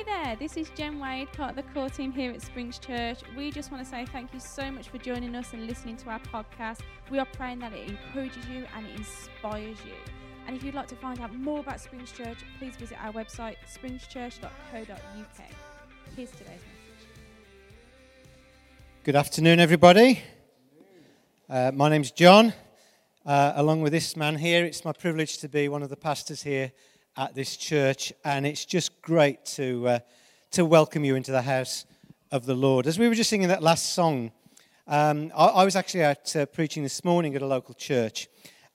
Hey there, this is Jen Wade, part of the core team here at Springs Church. We just want to say thank you so much for joining us and listening to our podcast. We are praying that it encourages you and it inspires you. And if you'd like to find out more about Springs Church, please visit our website, springschurch.co.uk. Here's today's message. Good afternoon, everybody. Uh, my name's Jon. Uh, along with this man here, it's my privilege to be one of the pastors here at this church, and it's just great to, uh, to welcome you into the house of the Lord. As we were just singing that last song, um, I, I, was actually out uh, preaching this morning at a local church,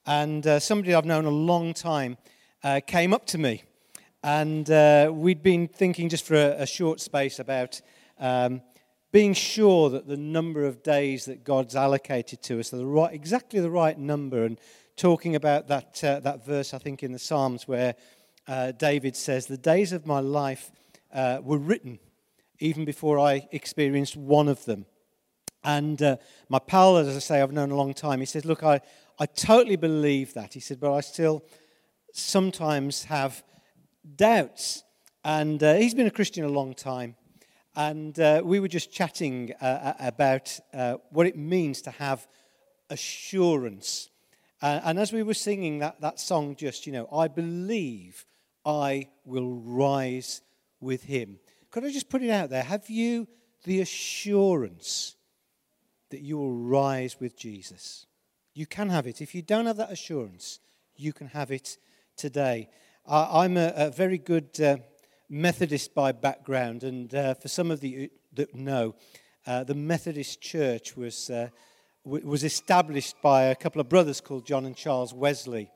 and uh, somebody I've known a long time uh, came up to me, and uh, we'd been thinking just for a, a short space about. Um, being sure that the number of days that God's allocated to us are the right, exactly the right number, and talking about that, uh, that verse, I think, in the Psalms where uh, David says, The days of my life uh, were written even before I experienced one of them. And uh, my pal, as I say, I've known a long time, he says, Look, I, I totally believe that. He said, But I still sometimes have doubts. And uh, he's been a Christian a long time. And uh, we were just chatting uh, about what it means to have assurance. and as we were singing that, that song, just, you know, I believe I will rise with him. Could I just put it out there? Have you the assurance that you will rise with Jesus? You can have it. If you don't have that assurance, you can have it today. I'm a, a very good uh, Methodist by background, and uh, for some of you that know, uh, the Methodist Church was, uh, w- was established by a couple of brothers called John and Charles Wesley.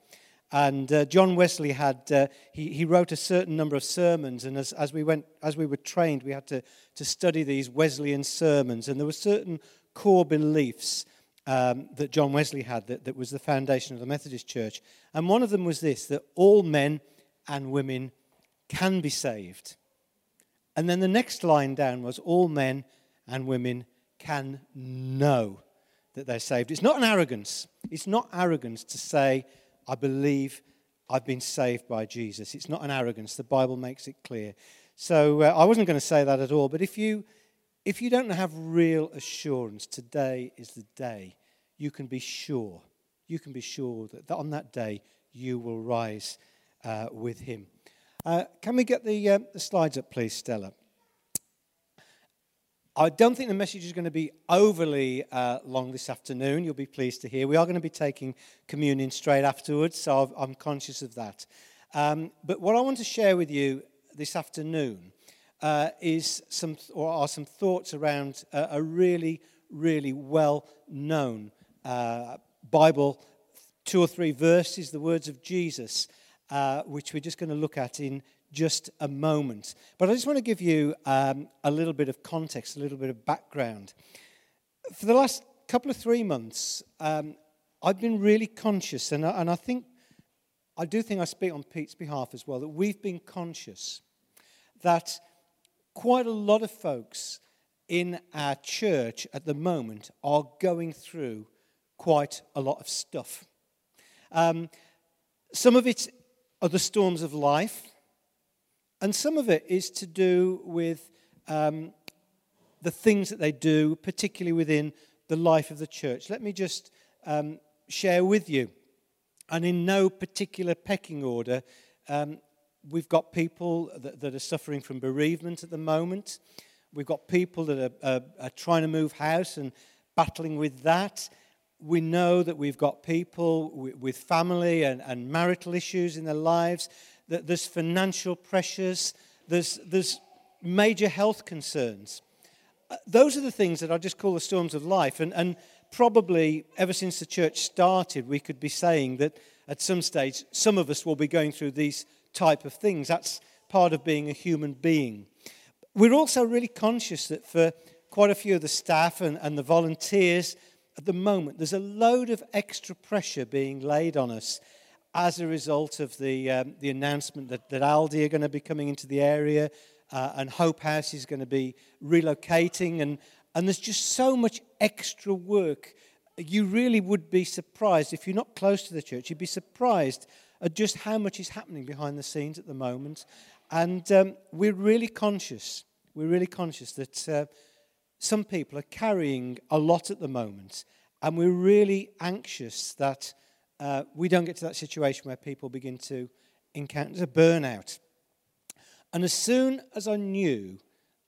And uh, John Wesley had, uh, he, he wrote a certain number of sermons, and as, as, we went, as we were trained, we had to, to study these Wesleyan sermons. And there were certain core beliefs um, that John Wesley had that, that was the foundation of the Methodist Church. And one of them was this that all men and women can be saved. And then the next line down was all men and women can know that they're saved. It's not an arrogance. It's not arrogance to say, I believe I've been saved by Jesus. It's not an arrogance. The Bible makes it clear. So uh, I wasn't going to say that at all. But if you, if you don't have real assurance, today is the day you can be sure. You can be sure that, that on that day you will rise uh, with Him. Uh, can we get the, uh, the slides up, please, Stella? I don't think the message is going to be overly uh, long this afternoon. You'll be pleased to hear. We are going to be taking communion straight afterwards, so I'm conscious of that. Um, but what I want to share with you this afternoon uh, is some, or are some thoughts around a, really, really well known uh, Bible, two or three verses, the words of Jesus, uh, which we're just going to look at in just a moment. But I just want to give you um, a little bit of context, a little bit of background. For the last couple of three months, um, I've been really conscious, and I, and I think, I do think I speak on Pete's behalf as well, that we've been conscious that quite a lot of folks in our church at the moment are going through quite a lot of stuff. Um, some of it are the storms of life. And some of it is to do with um, the things that they do, particularly within the life of the church. Let me just um, share with you. And in no particular pecking order, um, we've got people that, that, are suffering from bereavement at the moment. We've got people that are, are, are trying to move house and battling with that. We know that we've got people with, with family and, and marital issues in their lives there's financial pressures, there's, there's major health concerns. Uh, those are the things that I just call the storms of life. And, and probably ever since the church started, we could be saying that at some stage, some of us will be going through these type of things. That's part of being a human being. We're also really conscious that for quite a few of the staff and, and the volunteers at the moment, there's a load of extra pressure being laid on us as a result of the, um, the announcement that, that Aldi are going to be coming into the area uh, and Hope House is going to be relocating. And, and there's just so much extra work you really would be surprised, if you're not close to the church, you'd be surprised at just how much is happening behind the scenes at the moment. And um, we're really conscious, we're really conscious that uh, some people are carrying a lot at the moment. And we're really anxious that uh, we don't get to that situation where people begin to encounter burnout. And as soon as I knew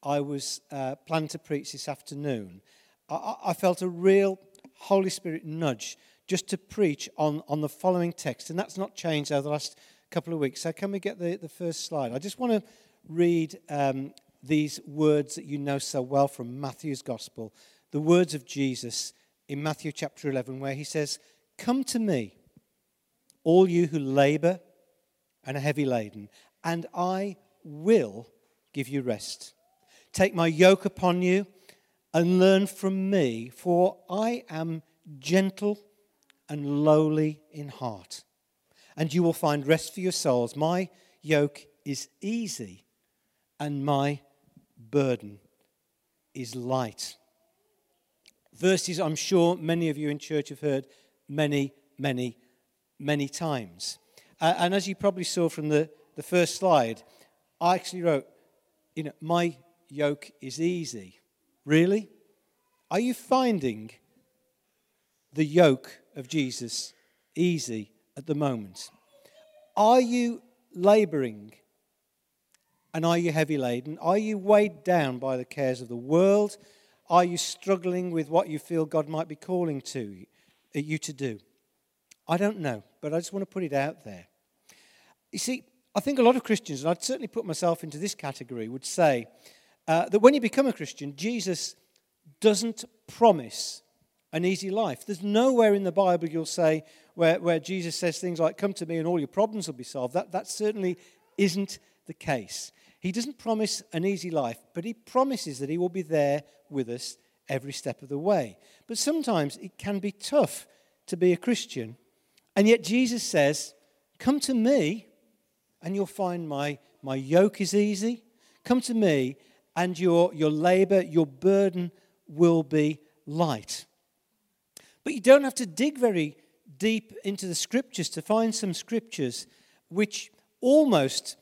I was uh, planning to preach this afternoon, I, I felt a real Holy Spirit nudge just to preach on, on the following text. And that's not changed over the last couple of weeks. So, can we get the, the first slide? I just want to read um, these words that you know so well from Matthew's Gospel, the words of Jesus in Matthew chapter 11, where he says, Come to me, all you who labor and are heavy laden, and I will give you rest. Take my yoke upon you and learn from me, for I am gentle and lowly in heart, and you will find rest for your souls. My yoke is easy, and my burden is light. Verses I'm sure many of you in church have heard many, many, many times. Uh, and as you probably saw from the, the first slide, I actually wrote, you know, my yoke is easy. Really? Are you finding the yoke of Jesus easy at the moment? Are you laboring and are you heavy laden? Are you weighed down by the cares of the world? Are you struggling with what you feel God might be calling to you to do? I don't know, but I just want to put it out there. You see, I think a lot of Christians, and I'd certainly put myself into this category, would say uh, that when you become a Christian, Jesus doesn't promise an easy life. There's nowhere in the Bible you'll say where, where Jesus says things like, Come to me and all your problems will be solved. That, that certainly isn't the case. He doesn't promise an easy life, but he promises that he will be there with us every step of the way. But sometimes it can be tough to be a Christian. And yet Jesus says, Come to me and you'll find my, my yoke is easy. Come to me and your, your labor, your burden will be light. But you don't have to dig very deep into the scriptures to find some scriptures which almost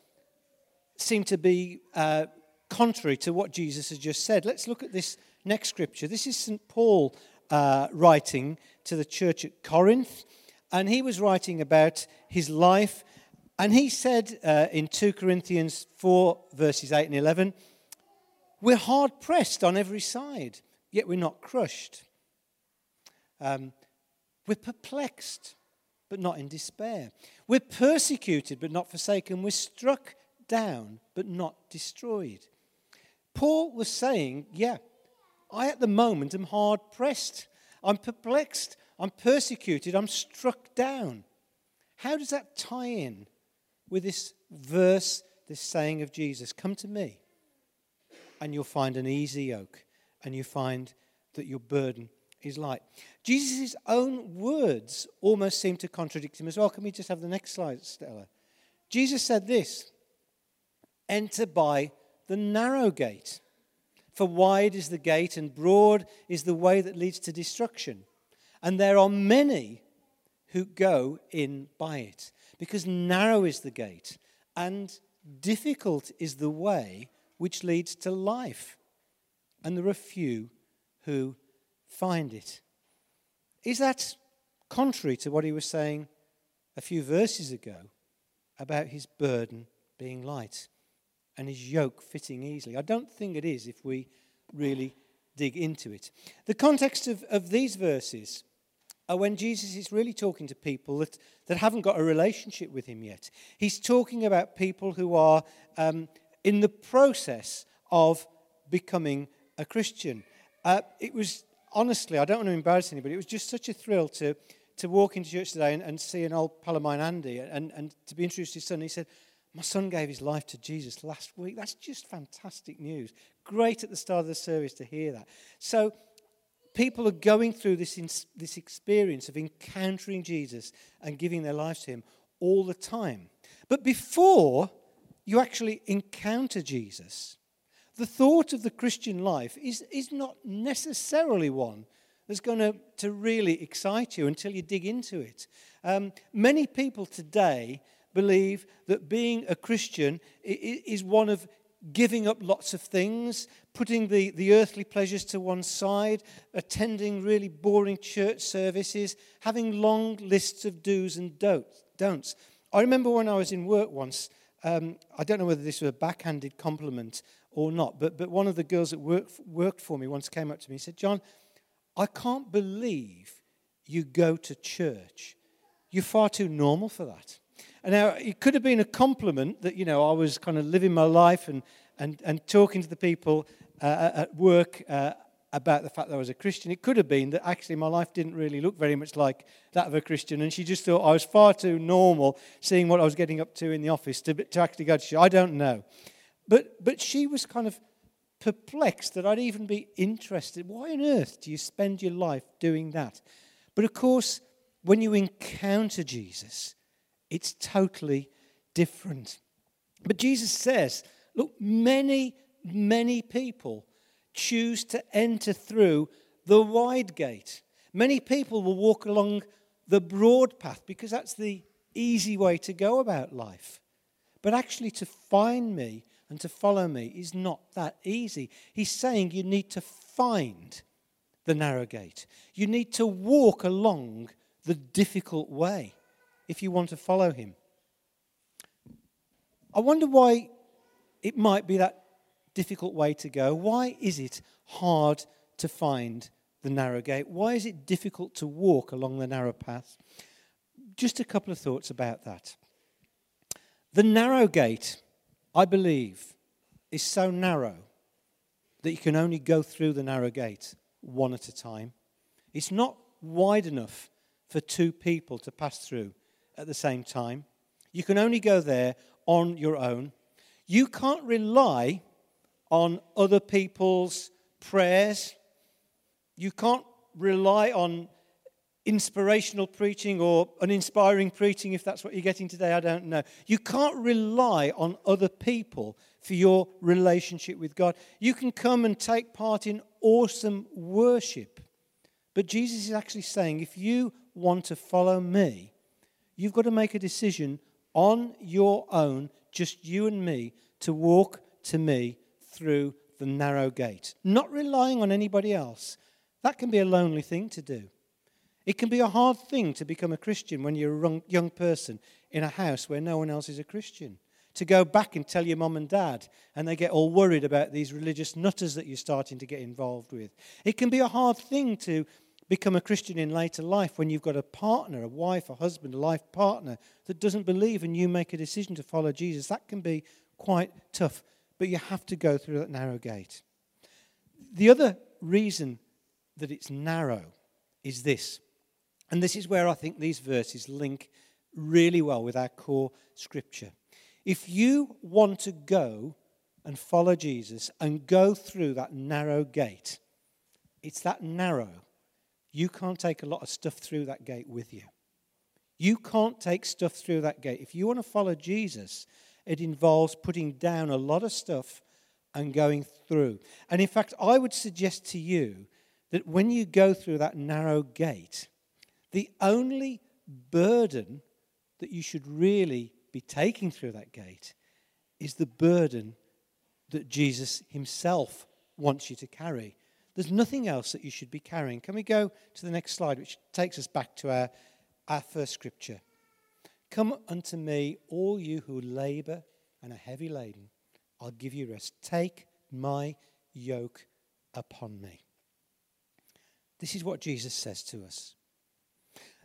seem to be uh, contrary to what Jesus has just said. Let's look at this next scripture. This is St. Paul uh, writing to the church at Corinth, and he was writing about his life. And he said uh, in 2 Corinthians 4, verses 8 and 11, We're hard pressed on every side, yet we're not crushed. Um, we're perplexed, but not in despair. We're persecuted, but not forsaken. We're struck down, but not destroyed. Paul was saying, Yeah, I at the moment am hard pressed. I'm perplexed. I'm persecuted. I'm struck down. How does that tie in with this verse, this saying of Jesus? Come to me, and you'll find an easy yoke, and you find that your burden is light. Jesus' own words almost seem to contradict him as well. Can we just have the next slide, Stella? Jesus said this Enter by the narrow gate. For wide is the gate and broad is the way that leads to destruction. And there are many who go in by it. Because narrow is the gate and difficult is the way which leads to life. And there are few who find it. Is that contrary to what he was saying a few verses ago about his burden being light? and his yoke fitting easily. I don't think it is if we really dig into it. The context of, of these verses when Jesus is really talking to people that, that haven't got a relationship with him yet. He's talking about people who are um, in the process of becoming a Christian. Uh, it was, honestly, I don't want to embarrass anybody, it was just such a thrill to, to walk into church today and, and see an old pal of mine, Andy, and, and to be introduced to his son. He said, my son gave his life to Jesus last week. That's just fantastic news. Great at the start of the service to hear that. So, people are going through this, this experience of encountering Jesus and giving their lives to him all the time. But before you actually encounter Jesus, the thought of the Christian life is, is not necessarily one that's going to, to really excite you until you dig into it. Um, many people today believe that being a Christian is one of giving up lots of things, putting the, the earthly pleasures to one side, attending really boring church services, having long lists of do's and don'ts. I remember when I was in work once, um, I don't know whether this was a backhanded compliment or not, but, but one of the girls that worked, worked for me once came up to me and said, Jon, I can't believe you go to church. You're far too normal for that. And now it could have been a compliment that, you know, I was kind of living my life and, and, and talking to the people uh, at work uh, about the fact that I was a Christian. It could have been that actually my life didn't really look very much like that of a Christian. And she just thought I was far too normal seeing what I was getting up to in the office to, to actually go to church. I don't know. But, but she was kind of perplexed that I'd even be interested. Why on earth do you spend your life doing that? But of course, when you encounter Jesus, it's totally different. But Jesus says, look, many, many people choose to enter through the wide gate. Many people will walk along the broad path because that's the easy way to go about life. But actually, to find me and to follow me is not that easy. He's saying you need to find the narrow gate, you need to walk along the difficult way if you want to follow him. I wonder why it might be that difficult way to go. Why is it hard to find the narrow gate? Why is it difficult to walk along the narrow path? Just a couple of thoughts about that. The narrow gate, I believe, is so narrow that you can only go through the narrow gate one at a time. It's not wide enough for two people to pass through at the same time. You can only go there on your own. You can't rely on other people's prayers. You can't rely on inspirational preaching or uninspiring preaching, if that's what you're getting today, I don't know. You can't rely on other people for your relationship with God. You can come and take part in awesome worship. But Jesus is actually saying if you want to follow me, You've got to make a decision on your own, just you and me, to walk to me through the narrow gate, not relying on anybody else. That can be a lonely thing to do. It can be a hard thing to become a Christian when you're a young person in a house where no one else is a Christian. To go back and tell your mum and dad, and they get all worried about these religious nutters that you're starting to get involved with. It can be a hard thing to become a Christian in later life when you've got a partner, a wife, a husband, a life partner that doesn't believe and you make a decision to follow Jesus. That can be quite tough, but you have to go through that narrow gate. The other reason that it's narrow is this, and this is where I think these verses link really well with our core scripture. If you want to go and follow Jesus and go through that narrow gate, it's that narrow you can't take a lot of stuff through that gate with you. You can't take stuff through that gate. If you want to follow Jesus, it involves putting down a lot of stuff and going through. And in fact, I would suggest to you that when you go through that narrow gate, the only burden that you should really be taking through that gate is the burden that Jesus himself wants you to carry. There's nothing else that you should be carrying. Can we go to the next slide, which takes us back to our, our first scripture? Come unto me, all you who labor and are heavy laden. I'll give you rest. Take my yoke upon me. This is what Jesus says to us.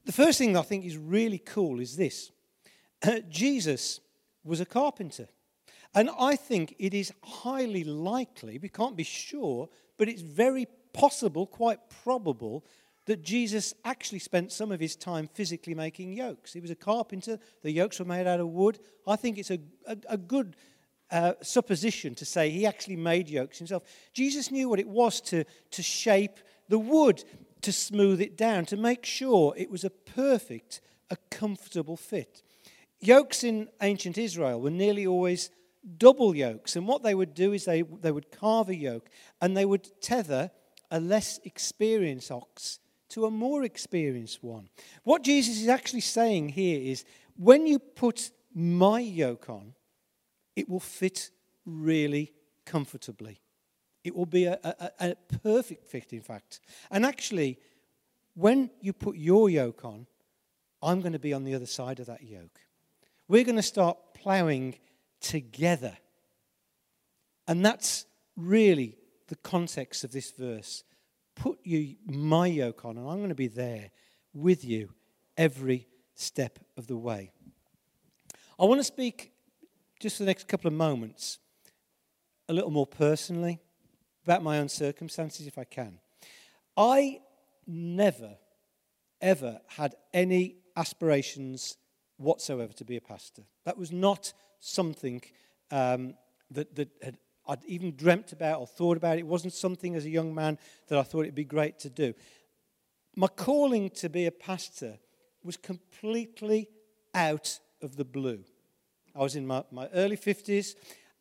The first thing I think is really cool is this uh, Jesus was a carpenter. And I think it is highly likely, we can't be sure, but it's very possible, quite probable, that Jesus actually spent some of his time physically making yokes. He was a carpenter, the yokes were made out of wood. I think it's a, a, a good uh, supposition to say he actually made yokes himself. Jesus knew what it was to, to shape the wood, to smooth it down, to make sure it was a perfect, a comfortable fit. Yokes in ancient Israel were nearly always double yokes. And what they would do is they, they would carve a yoke and they would tether a less experienced ox to a more experienced one. What Jesus is actually saying here is when you put my yoke on, it will fit really comfortably. It will be a, a, a, perfect fit, in fact. And actually, when you put your yoke on, I'm going to be on the other side of that yoke. We're going to start ploughing together. And that's really the context of this verse. Put you my yoke on, and I'm going to be there with you every step of the way. I want to speak just for the next couple of moments a little more personally about my own circumstances, if I can. I never, ever had any aspirations whatsoever to be a pastor. That was not something um, that, that had, I'd even dreamt about or thought about. It wasn't something as a young man that I thought it'd be great to do. My calling to be a pastor was completely out of the blue. I was in my, my early 50s.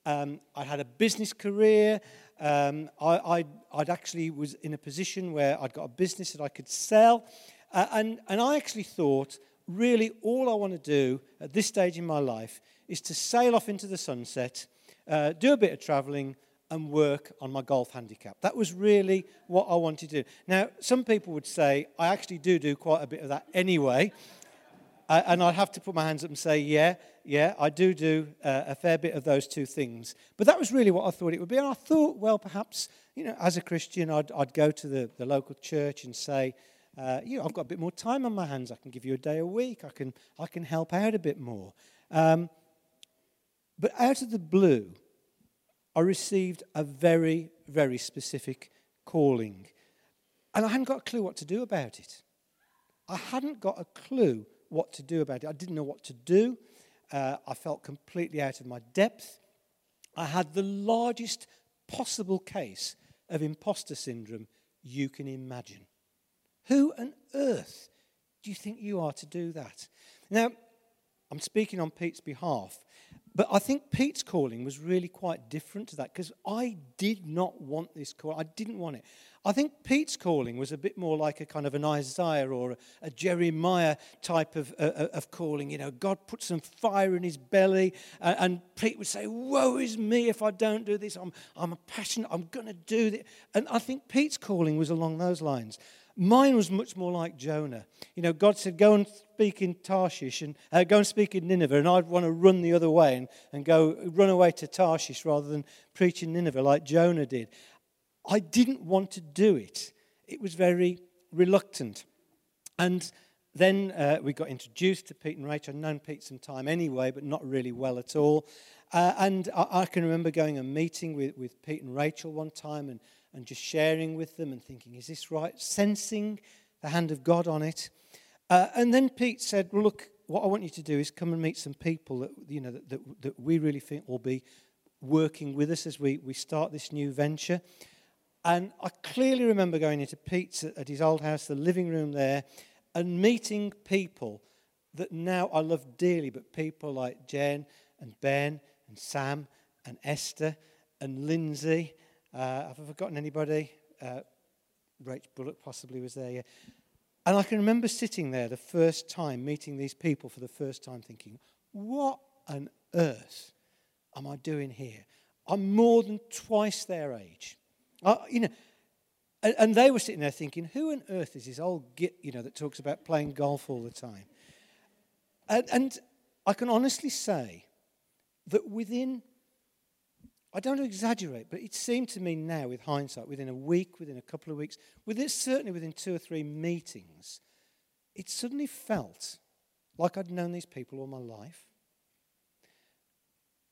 Um, I had a business career. Um, I, I'd, I'd, actually was in a position where I'd got a business that I could sell. Uh, and, and I actually thought, really, all I want to do at this stage in my life is to sail off into the sunset, uh, do a bit of traveling, and work on my golf handicap. That was really what I wanted to do. Now, some people would say I actually do do quite a bit of that anyway. Uh, and I'd have to put my hands up and say, yeah, yeah, I do do uh, a fair bit of those two things. But that was really what I thought it would be. And I thought, well, perhaps, you know, as a Christian, I'd, I'd go to the, the local church and say, uh, you know, I've got a bit more time on my hands. I can give you a day a week. I can, I can help out a bit more. Um, but out of the blue, I received a very, very specific calling. And I hadn't got a clue what to do about it. I hadn't got a clue what to do about it. I didn't know what to do. Uh, I felt completely out of my depth. I had the largest possible case of imposter syndrome you can imagine. Who on earth do you think you are to do that? Now, I'm speaking on Pete's behalf, but I think Pete's calling was really quite different to that because I did not want this call. I didn't want it. I think Pete's calling was a bit more like a kind of an Isaiah or a, a Jeremiah type of, uh, uh of calling. You know, God put some fire in his belly, and, and Pete would say, Woe is me if I don't do this. I'm, I'm a passionate, I'm going to do this. And I think Pete's calling was along those lines. Mine was much more like Jonah. You know, God said, Go and speak in Tarshish and uh, go and speak in Nineveh. And I'd want to run the other way and, and go run away to Tarshish rather than preach in Nineveh like Jonah did. I didn't want to do it, it was very reluctant. And then uh, we got introduced to Pete and Rachel. I'd known Pete some time anyway, but not really well at all. Uh, and I, I, can remember going and meeting with, with Pete and Rachel one time and and just sharing with them and thinking, is this right? Sensing the hand of God on it. Uh, and then Pete said, well, look, what I want you to do is come and meet some people that, you know, that, that, that we really think will be working with us as we, we start this new venture. And I clearly remember going into Pete's at his old house, the living room there, and meeting people that now I love dearly, but people like Jen and Ben and Sam and Esther and Lindsay uh, have I forgotten anybody? Uh, Rach Bullock possibly was there, yeah. And I can remember sitting there the first time, meeting these people for the first time, thinking, what on earth am I doing here? I'm more than twice their age. I, you know, and, and they were sitting there thinking, who on earth is this old git, you know, that talks about playing golf all the time? And, and I can honestly say that within I don't exaggerate, but it seemed to me now, with hindsight, within a week, within a couple of weeks, within, certainly within two or three meetings, it suddenly felt like I'd known these people all my life.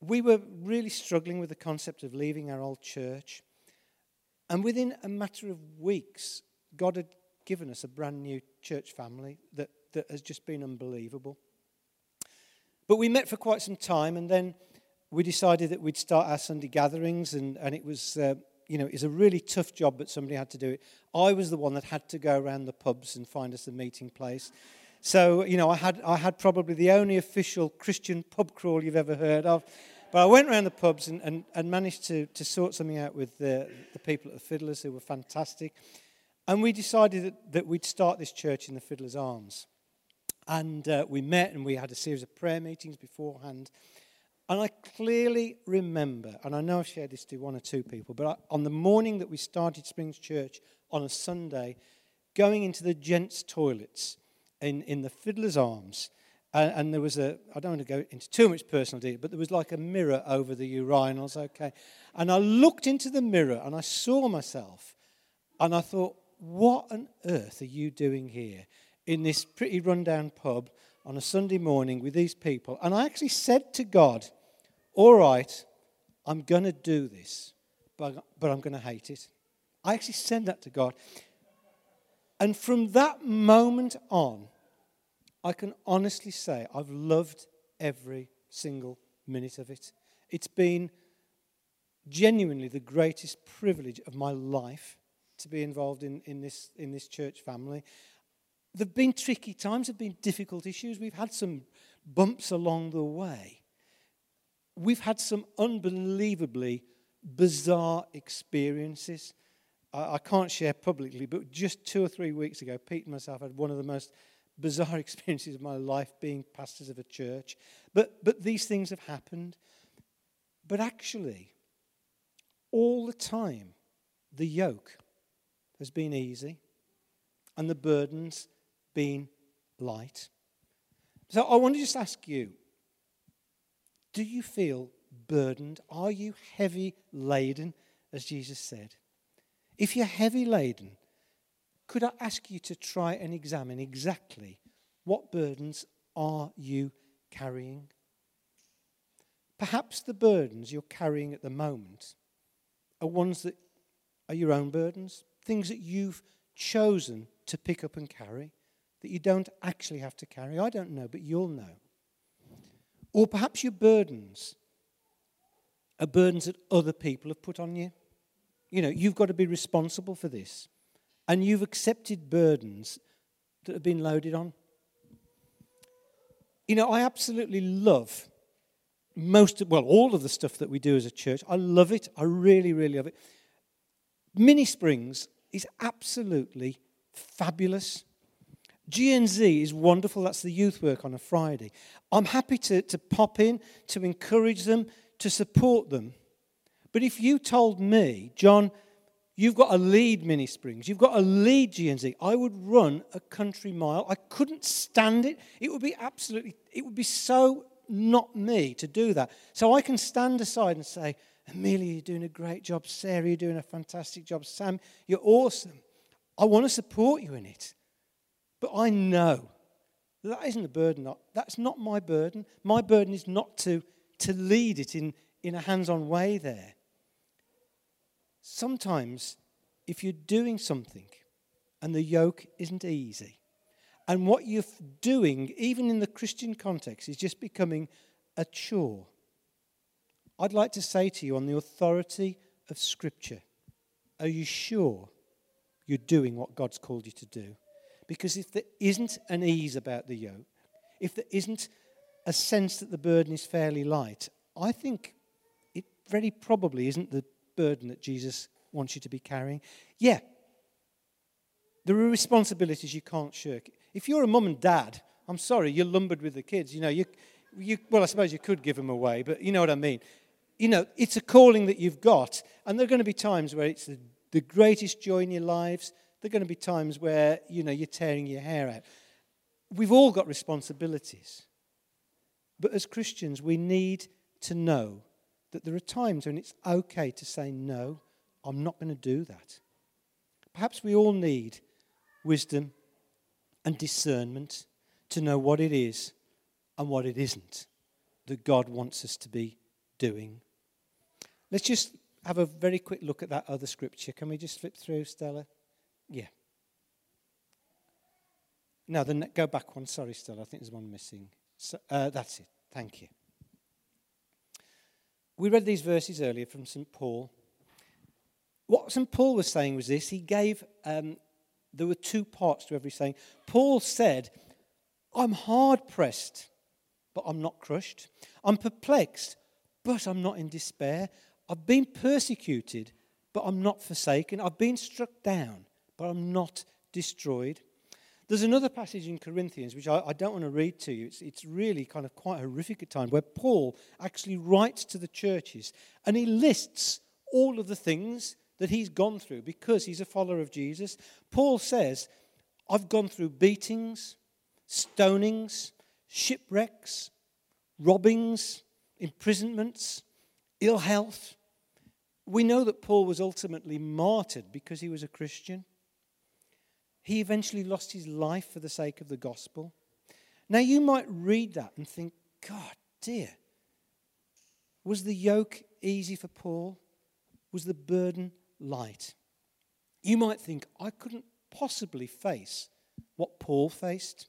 We were really struggling with the concept of leaving our old church. And within a matter of weeks, God had given us a brand new church family that, that has just been unbelievable. But we met for quite some time, and then we decided that we'd start our Sunday gatherings, and, and it was, uh, you know, it's a really tough job, but somebody had to do it. I was the one that had to go around the pubs and find us a meeting place. So, you know, I had, I had probably the only official Christian pub crawl you've ever heard of. But I went around the pubs and, and, and managed to, to sort something out with the, the people at the Fiddlers who were fantastic. And we decided that, that we'd start this church in the Fiddler's Arms. And uh, we met and we had a series of prayer meetings beforehand. And I clearly remember, and I know I've shared this to one or two people, but I, on the morning that we started Springs Church on a Sunday, going into the gents' toilets in, in the Fiddler's Arms, and, and, there was a, I don't want to go into too much personal detail, but there was like a mirror over the urinals, okay? And I looked into the mirror and I saw myself, and I thought, what on earth are you doing here in this pretty rundown pub on a Sunday morning with these people? And I actually said to God, all right, I'm going to do this, but, but I'm going to hate it. I actually said that to God. And from that moment on, I can honestly say I've loved every single minute of it. It's been genuinely the greatest privilege of my life to be involved in, in, this, in this church family. There have been tricky times, there have been difficult issues. We've had some bumps along the way. We've had some unbelievably bizarre experiences. I, I can't share publicly, but just two or three weeks ago, Pete and myself had one of the most bizarre experiences of my life being pastors of a church. But, but these things have happened. But actually, all the time, the yoke has been easy and the burdens been light. So I want to just ask you do you feel burdened? Are you heavy laden, as Jesus said? If you're heavy laden, could I ask you to try and examine exactly what burdens are you carrying? Perhaps the burdens you're carrying at the moment are ones that are your own burdens, things that you've chosen to pick up and carry that you don't actually have to carry. I don't know, but you'll know. Or perhaps your burdens are burdens that other people have put on you. You know, you've got to be responsible for this and you've accepted burdens that have been loaded on. You know, I absolutely love most, of, well, all of the stuff that we do as a church. I love it. I really, really love it. Mini Springs is absolutely fabulous. GNZ is wonderful. That's the youth work on a Friday. I'm happy to, to pop in, to encourage them, to support them. But if you told me, Jon, You've got a lead Mini Springs. You've got a lead GNZ. I would run a country mile. I couldn't stand it. It would be absolutely, it would be so not me to do that. So I can stand aside and say, Amelia, you're doing a great job. Sarah, you're doing a fantastic job. Sam, you're awesome. I want to support you in it. But I know that, isn't a burden. That's not my burden. My burden is not to, to lead it in, in a hands on way there sometimes if you're doing something and the yoke isn't easy, and what you're doing, even in the Christian context, is just becoming a chore, I'd like to say to you on the authority of Scripture, are you sure you're doing what God's called you to do? Because if there isn't an ease about the yoke, if there isn't a sense that the burden is fairly light, I think it very probably isn't the burden that Jesus wants you to be carrying. Yeah, there are responsibilities you can't shirk. If you're a mum and dad, I'm sorry, you're lumbered with the kids. You know, you, you, well, I suppose you could give them away, but you know what I mean. You know, it's a calling that you've got, and there are going to be times where it's the, the greatest joy in your lives. There are going to be times where, you know, you're tearing your hair out. We've all got responsibilities. But as Christians, we need to know that there are times when it's okay to say, no, I'm not going to do that. Perhaps we all need wisdom and discernment to know what it is and what it isn't that God wants us to be doing. Let's just have a very quick look at that other scripture. Can we just flip through, Stella? Yeah. No, then go back one. Sorry, still. I think there's one missing. So, uh, that's it. Thank you. We read these verses earlier from St. Paul. What St. Paul was saying was this he gave, um, there were two parts to every saying. Paul said, I'm hard pressed, but I'm not crushed. I'm perplexed, but I'm not in despair. I've been persecuted, but I'm not forsaken. I've been struck down, but I'm not destroyed. There's another passage in Corinthians, which I, I, don't want to read to you. It's, it's really kind of quite horrific at times, where Paul actually writes to the churches and he lists all of the things that he's gone through because he's a follower of Jesus. Paul says, I've gone through beatings, stonings, shipwrecks, robbings, imprisonments, ill health. We know that Paul was ultimately martyred because he was a Christian. He eventually lost his life for the sake of the gospel. Now, you might read that and think, God, dear, was the yoke easy for Paul? Was the burden light? You might think, I couldn't possibly face what Paul faced.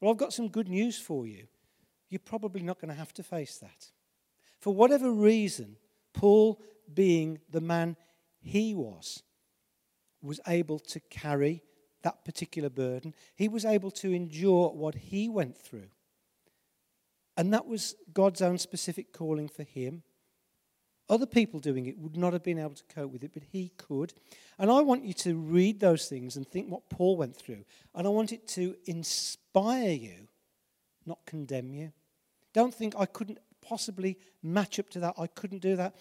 Well, I've got some good news for you. You're probably not going to have to face that. For whatever reason, Paul, being the man he was, was able to carry that particular burden. He was able to endure what he went through. And that was God's own specific calling for him. Other people doing it would not have been able to cope with it, but he could. And I want you to read those things and think what Paul went through. And I want it to inspire you, not condemn you. Don't think I couldn't possibly match up to that. I couldn't do that.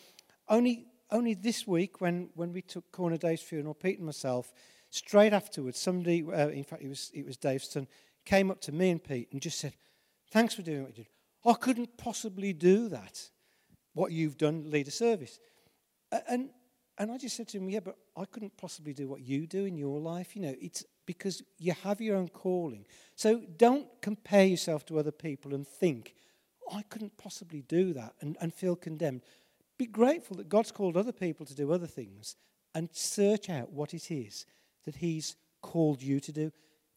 Only, only this week, when, when we took Corner Day's funeral, Pete and myself, straight afterwards, somebody, uh, in fact, it was, it was Dave's son, came up to me and Pete and just said, Thanks for doing what you did. I couldn't possibly do that what you've done, leader service. And, and I just said to him, yeah, but I couldn't possibly do what you do in your life. You know, it's because you have your own calling. So don't compare yourself to other people and think, I couldn't possibly do that and, and feel condemned. Be grateful that God's called other people to do other things and search out what it is that He's called you to do.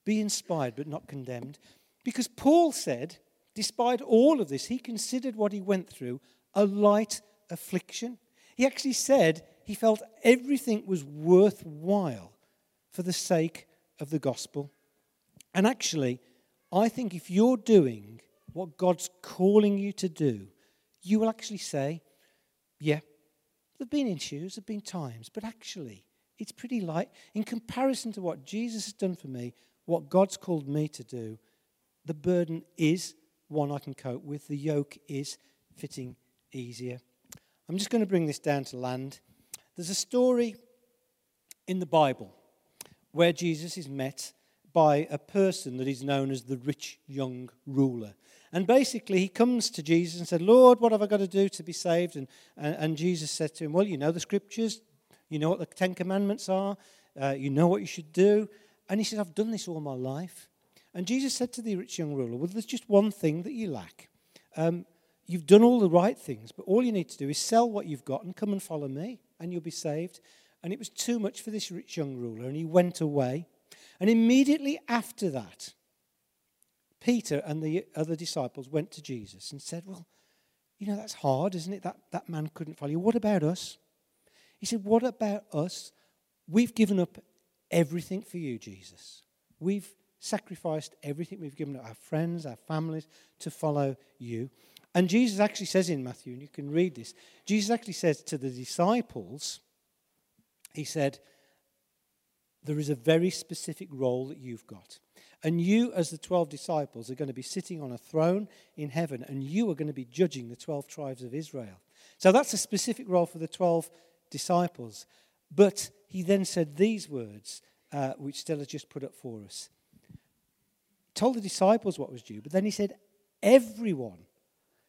Be inspired but not condemned. Because Paul said, despite all of this, he considered what he went through a light affliction. He actually said he felt everything was worthwhile for the sake of the gospel. And actually, I think if you're doing what God's calling you to do, you will actually say, Yeah, there have been issues, there have been times, but actually, it's pretty light. In comparison to what Jesus has done for me, what God's called me to do, the burden is one I can cope with, the yoke is fitting easier. I'm just going to bring this down to land. There's a story in the Bible where Jesus is met by a person that is known as the rich young ruler. And basically, he comes to Jesus and said, Lord, what have I got to do to be saved? And, and, and Jesus said to him, Well, you know the scriptures, you know what the Ten Commandments are, uh, you know what you should do. And he said, I've done this all my life. And Jesus said to the rich young ruler, Well, there's just one thing that you lack. Um, You've done all the right things, but all you need to do is sell what you've got and come and follow me, and you'll be saved. And it was too much for this rich young ruler, and he went away. And immediately after that, Peter and the other disciples went to Jesus and said, Well, you know, that's hard, isn't it? That, that man couldn't follow you. What about us? He said, What about us? We've given up everything for you, Jesus. We've sacrificed everything we've given up, our friends, our families, to follow you. And Jesus actually says in Matthew, and you can read this, Jesus actually says to the disciples, He said, There is a very specific role that you've got. And you, as the 12 disciples, are going to be sitting on a throne in heaven, and you are going to be judging the 12 tribes of Israel. So that's a specific role for the 12 disciples. But he then said these words, uh, which Stella just put up for us. Told the disciples what was due, but then he said, Everyone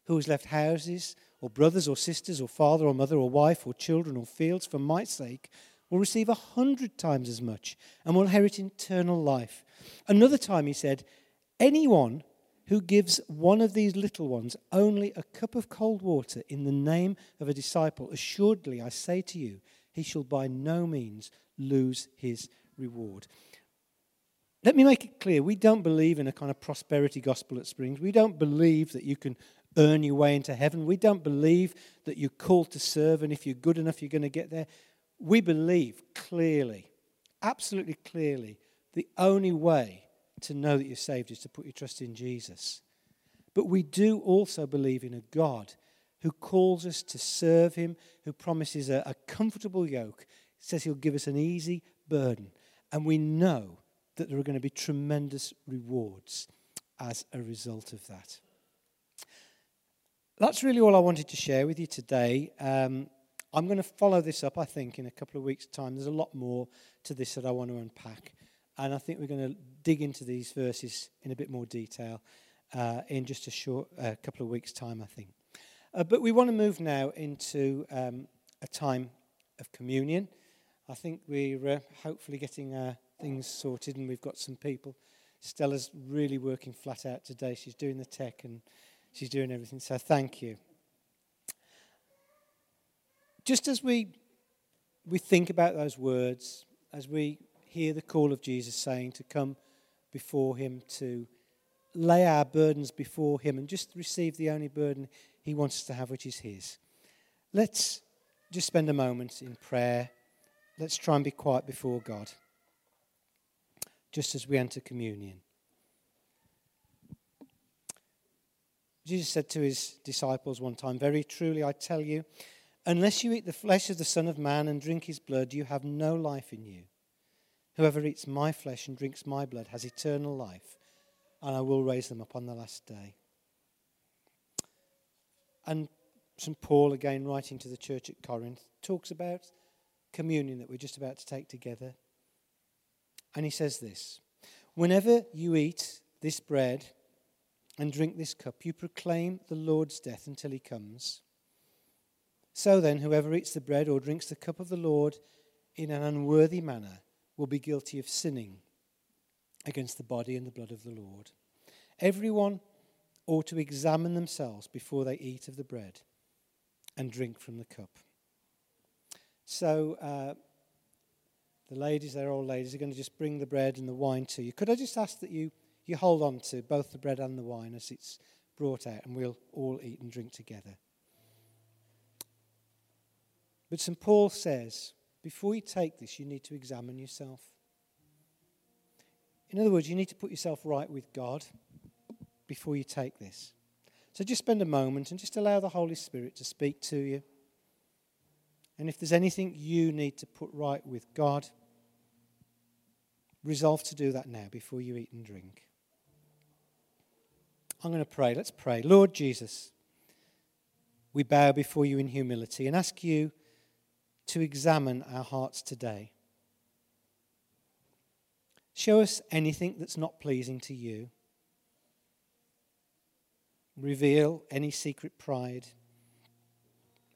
who has left houses, or brothers, or sisters, or father, or mother, or wife, or children, or fields for my sake, will receive a hundred times as much and will inherit eternal life. Another time he said, Anyone who gives one of these little ones only a cup of cold water in the name of a disciple, assuredly I say to you, he shall by no means lose his reward. Let me make it clear we don't believe in a kind of prosperity gospel at Springs. We don't believe that you can earn your way into heaven. We don't believe that you're called to serve, and if you're good enough, you're going to get there. We believe clearly, absolutely clearly, the only way to know that you're saved is to put your trust in Jesus. But we do also believe in a God who calls us to serve him, who promises a, a comfortable yoke, says he'll give us an easy burden. And we know that there are going to be tremendous rewards as a result of that. That's really all I wanted to share with you today. Um, I'm going to follow this up, I think, in a couple of weeks' time. There's a lot more to this that I want to unpack. And I think we're going to dig into these verses in a bit more detail uh, in just a short uh, couple of weeks' time, I think. Uh, but we want to move now into um, a time of communion. I think we're uh, hopefully getting uh, things sorted, and we've got some people. Stella's really working flat out today. She's doing the tech and she's doing everything. So thank you. Just as we we think about those words, as we hear the call of Jesus saying to come before Him, to lay our burdens before Him, and just receive the only burden He wants us to have, which is His. Let's just spend a moment in prayer. Let's try and be quiet before God, just as we enter communion. Jesus said to his disciples one time, Very truly I tell you, unless you eat the flesh of the Son of Man and drink his blood, you have no life in you. Whoever eats my flesh and drinks my blood has eternal life, and I will raise them up on the last day. And St. Paul, again writing to the church at Corinth, talks about communion that we're just about to take together. And he says this Whenever you eat this bread and drink this cup, you proclaim the Lord's death until he comes. So then, whoever eats the bread or drinks the cup of the Lord in an unworthy manner will be guilty of sinning against the body and the blood of the Lord. Everyone ought to examine themselves before they eat of the bread and drink from the cup. So, uh, the ladies, they're old ladies, are going to just bring the bread and the wine to you. Could I just ask that you, you hold on to both the bread and the wine as it's brought out, and we'll all eat and drink together? But St. Paul says, before you take this, you need to examine yourself. In other words, you need to put yourself right with God before you take this. So just spend a moment and just allow the Holy Spirit to speak to you. And if there's anything you need to put right with God, resolve to do that now before you eat and drink. I'm going to pray. Let's pray. Lord Jesus, we bow before you in humility and ask you to examine our hearts today. Show us anything that's not pleasing to you. Reveal any secret pride,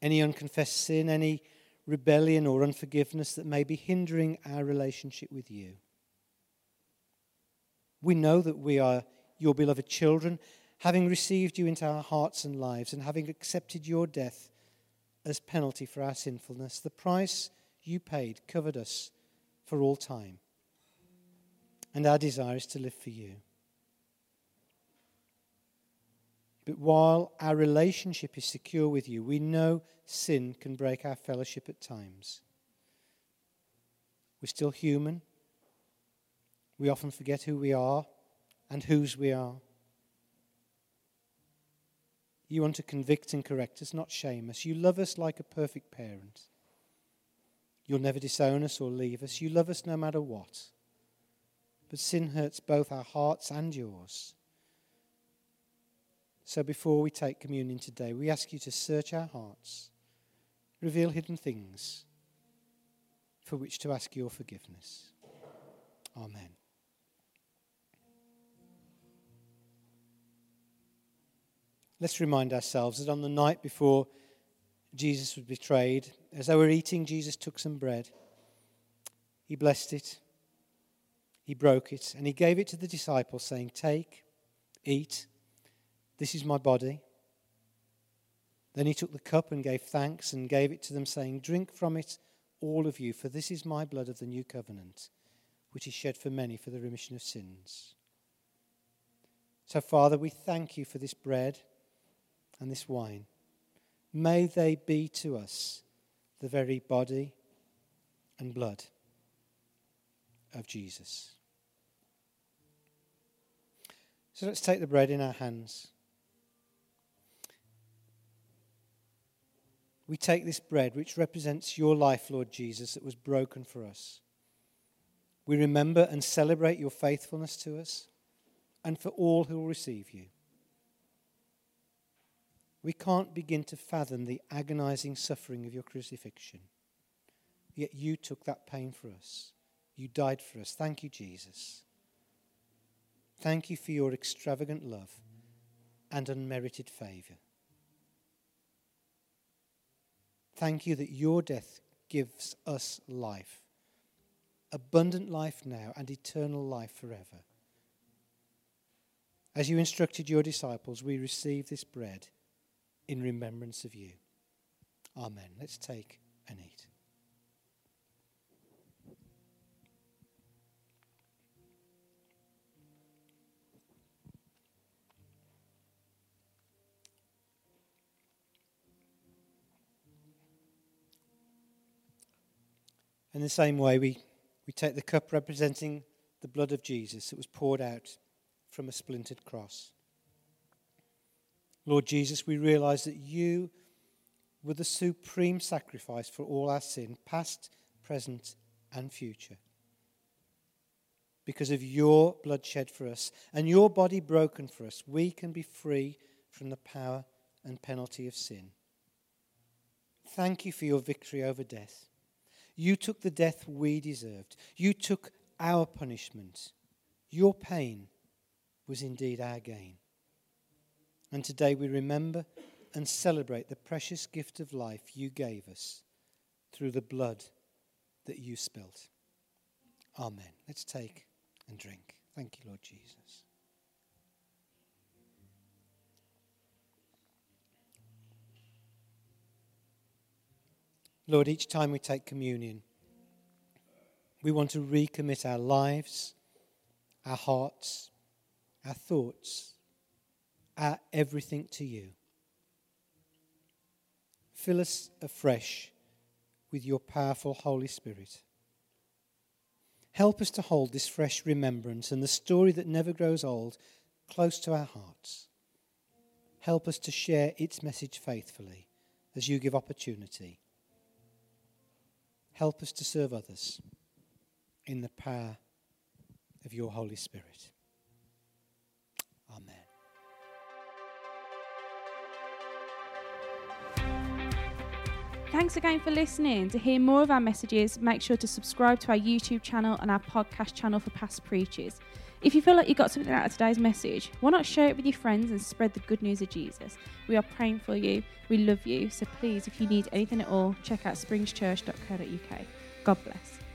any unconfessed sin, any rebellion or unforgiveness that may be hindering our relationship with you. We know that we are your beloved children, having received you into our hearts and lives and having accepted your death as penalty for our sinfulness. The price you paid covered us for all time. And our desire is to live for you. But while our relationship is secure with you, we know sin can break our fellowship at times. We're still human. We often forget who we are and whose we are. You want to convict and correct us, not shame us. You love us like a perfect parent. You'll never disown us or leave us. You love us no matter what. But sin hurts both our hearts and yours. So before we take communion today, we ask you to search our hearts, reveal hidden things for which to ask your forgiveness. Amen. Let's remind ourselves that on the night before Jesus was betrayed, as they were eating, Jesus took some bread. He blessed it, he broke it, and he gave it to the disciples, saying, Take, eat, this is my body. Then he took the cup and gave thanks and gave it to them, saying, Drink from it, all of you, for this is my blood of the new covenant, which is shed for many for the remission of sins. So, Father, we thank you for this bread and this wine. May they be to us the very body and blood of Jesus. So let's take the bread in our hands. we take this bread, which represents your life, Lord Jesus, that was broken for us. We remember and celebrate your faithfulness to us and for all who will receive you. We can't begin to fathom the agonizing suffering of your crucifixion. Yet you took that pain for us. You died for us. Thank you, Jesus. Thank you for your extravagant love and unmerited favor. Thank you that your death gives us life, abundant life now and eternal life forever. As you instructed your disciples, we receive this bread in remembrance of you. Amen. Let's take and eat. In the same way, we, we take the cup representing the blood of Jesus that was poured out from a splintered cross. Lord Jesus, we realize that you were the supreme sacrifice for all our sin, past, present, and future. Because of your blood shed for us and your body broken for us, we can be free from the power and penalty of sin. Thank you for your victory over death. You took the death we deserved. You took our punishment. Your pain was indeed our gain. And today we remember and celebrate the precious gift of life you gave us through the blood that you spilt. Amen. Let's take and drink. Thank you, Lord Jesus. Lord, each time we take communion, we want to recommit our lives, our hearts, our thoughts, our everything to you. Fill us afresh with your powerful Holy Spirit. Help us to hold this fresh remembrance and the story that never grows old close to our hearts. Help us to share its message faithfully as you give opportunity. Help us to serve others in the power of your Holy Spirit. Thanks again for listening. To hear more of our messages, make sure to subscribe to our YouTube channel and our podcast channel for past preachers. If you feel like you got something out of today's message, why not share it with your friends and spread the good news of Jesus? We are praying for you. We love you. So please, if you need anything at all, check out springschurch.co.uk. God bless.